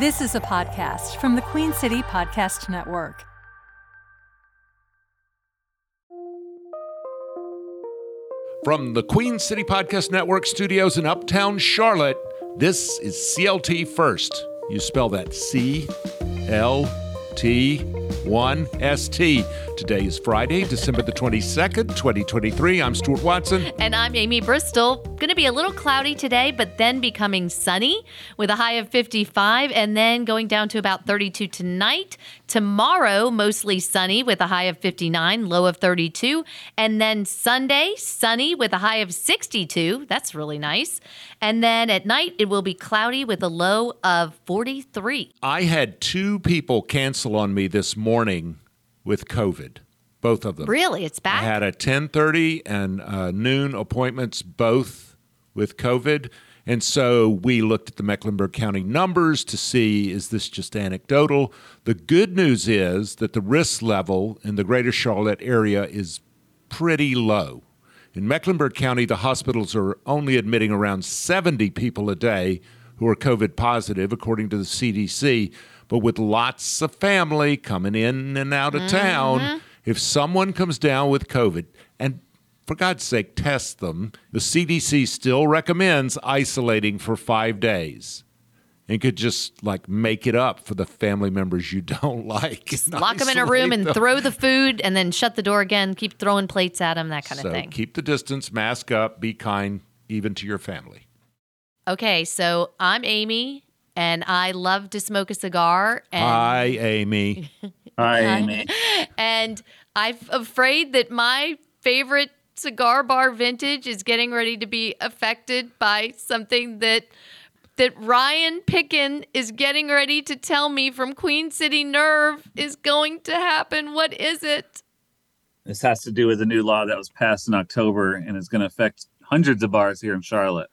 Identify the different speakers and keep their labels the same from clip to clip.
Speaker 1: This is a podcast from the Queen City Podcast Network.
Speaker 2: From the Queen City Podcast Network studios in Uptown Charlotte, this is CLT First. You spell that C L T 1ST. Today is Friday, December the 22nd, 2023. I'm Stuart Watson.
Speaker 3: And I'm Amy Bristol. Going to be a little cloudy today, but then becoming sunny with a high of 55 and then going down to about 32 tonight. Tomorrow, mostly sunny with a high of 59, low of 32. And then Sunday, sunny with a high of 62. That's really nice. And then at night, it will be cloudy with a low of 43.
Speaker 2: I had two people cancel on me this morning with COVID, both of them.
Speaker 3: Really? It's bad.
Speaker 2: I had a 10:30 and uh, noon appointments, both with COVID. And so we looked at the Mecklenburg County numbers to see is this just anecdotal? The good news is that the risk level in the greater Charlotte area is pretty low. In Mecklenburg County, the hospitals are only admitting around 70 people a day who are COVID positive, according to the CDC. But with lots of family coming in and out of mm-hmm. town, if someone comes down with COVID, and for God's sake, test them. The CDC still recommends isolating for five days and could just like make it up for the family members you don't like.
Speaker 3: Just lock them in a room and them. throw the food and then shut the door again, keep throwing plates at them, that kind
Speaker 2: so
Speaker 3: of thing.
Speaker 2: Keep the distance, mask up, be kind, even to your family.
Speaker 3: Okay, so I'm Amy and I love to smoke a cigar. And
Speaker 2: Hi, Amy.
Speaker 4: Hi, Amy.
Speaker 3: and I'm afraid that my favorite cigar bar vintage is getting ready to be affected by something that that Ryan Pitkin is getting ready to tell me from Queen City Nerve is going to happen. What is it?
Speaker 4: This has to do with a new law that was passed in October and is going to affect hundreds of bars here in Charlotte.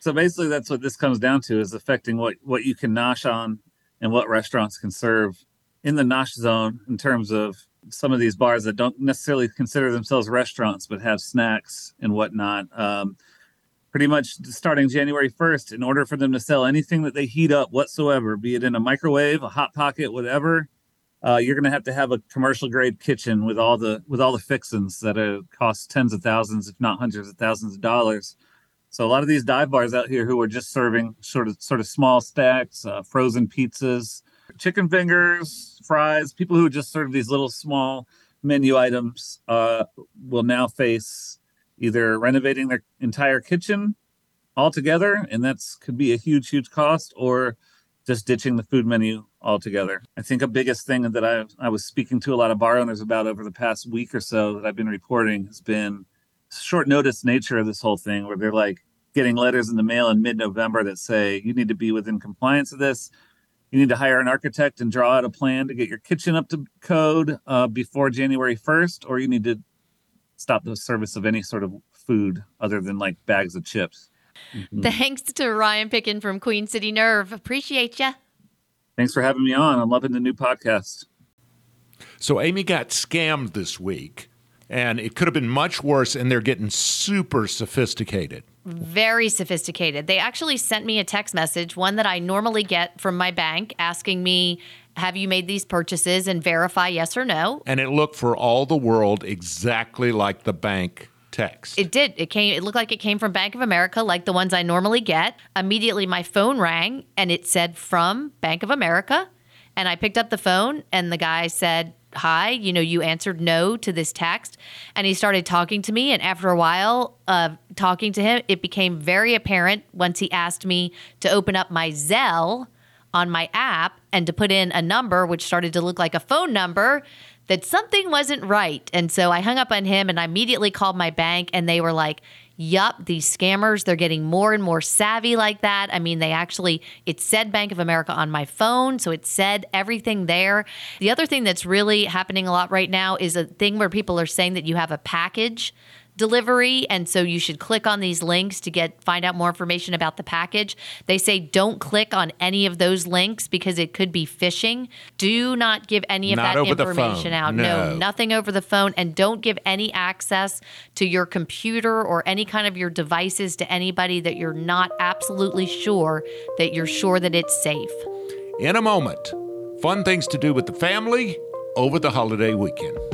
Speaker 4: So basically, that's what this comes down to: is affecting what what you can nosh on and what restaurants can serve in the nosh zone in terms of some of these bars that don't necessarily consider themselves restaurants but have snacks and whatnot. Um, pretty much starting January 1st, in order for them to sell anything that they heat up whatsoever, be it in a microwave, a hot pocket, whatever, uh, you're going to have to have a commercial grade kitchen with all the with all the fixings that uh, cost tens of thousands, if not hundreds of thousands of dollars. So a lot of these dive bars out here who are just serving sort of sort of small stacks, uh, frozen pizzas, chicken fingers, fries. People who just serve these little small menu items uh, will now face either renovating their entire kitchen altogether, and that's could be a huge, huge cost, or just ditching the food menu altogether. I think a biggest thing that I I was speaking to a lot of bar owners about over the past week or so that I've been reporting has been short notice nature of this whole thing, where they're like getting letters in the mail in mid November that say you need to be within compliance of this you need to hire an architect and draw out a plan to get your kitchen up to code uh, before January 1st, or you need to stop the service of any sort of food other than like bags of chips.
Speaker 3: Mm-hmm. Thanks to Ryan Pitkin from Queen City Nerve. Appreciate you.
Speaker 4: Thanks for having me on. I'm loving the new podcast.
Speaker 2: So, Amy got scammed this week, and it could have been much worse, and they're getting super sophisticated
Speaker 3: very sophisticated. They actually sent me a text message, one that I normally get from my bank, asking me, Have you made these purchases and verify yes or no?
Speaker 2: And it looked for all the world exactly like the bank text.
Speaker 3: It did. It came it looked like it came from Bank of America like the ones I normally get. Immediately my phone rang and it said from Bank of America and I picked up the phone and the guy said hi you know you answered no to this text. And he started talking to me and after a while of talking to him it became very apparent once he asked me to open up my zelle on my app and to put in a number which started to look like a phone number that something wasn't right and so i hung up on him and i immediately called my bank and they were like yup, these scammers, they're getting more and more savvy like that. I mean, they actually, it said Bank of America on my phone, so it said everything there. The other thing that's really happening a lot right now is a thing where people are saying that you have a package delivery and so you should click on these links to get find out more information about the package they say don't click on any of those links because it could be phishing do not give any of
Speaker 2: not
Speaker 3: that information out
Speaker 2: no.
Speaker 3: no nothing over the phone and don't give any access to your computer or any kind of your devices to anybody that you're not absolutely sure that you're sure that it's safe
Speaker 2: in a moment. Fun things to do with the family over the holiday weekend.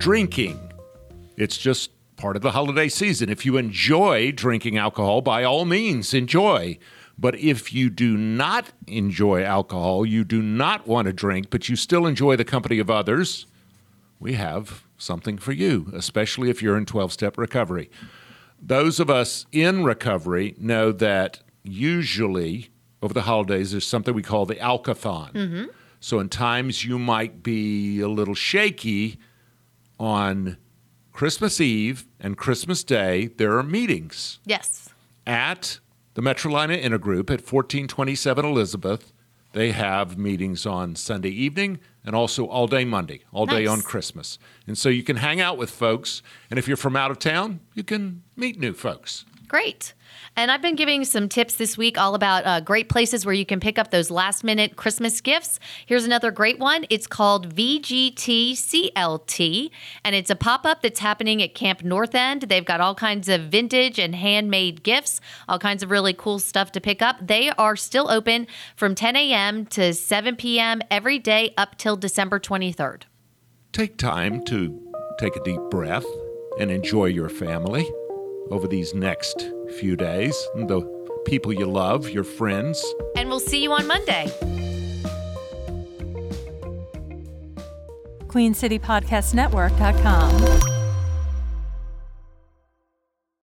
Speaker 2: Drinking. It's just part of the holiday season. If you enjoy drinking alcohol, by all means, enjoy. But if you do not enjoy alcohol, you do not want to drink, but you still enjoy the company of others, we have something for you, especially if you're in 12 step recovery. Those of us in recovery know that usually over the holidays there's something we call the alkathon. Mm-hmm. So, in times you might be a little shaky on Christmas Eve and Christmas Day, there are meetings
Speaker 3: Yes.
Speaker 2: at the Metrolina Intergroup at 1427 Elizabeth. They have meetings on Sunday evening and also all day Monday, all day on Christmas. And so you can hang out with folks. And if you're from out of town, you can meet new folks.
Speaker 3: Great. And I've been giving some tips this week all about uh, great places where you can pick up those last minute Christmas gifts. Here's another great one. It's called VGTCLT, and it's a pop up that's happening at Camp North End. They've got all kinds of vintage and handmade gifts, all kinds of really cool stuff to pick up. They are still open from 10 a.m. to 7 p.m. every day up till December 23rd.
Speaker 2: Take time to take a deep breath and enjoy your family over these next few days. The people you love, your friends.
Speaker 3: And we'll see you on Monday.
Speaker 1: QueenCityPodcastNetwork.com.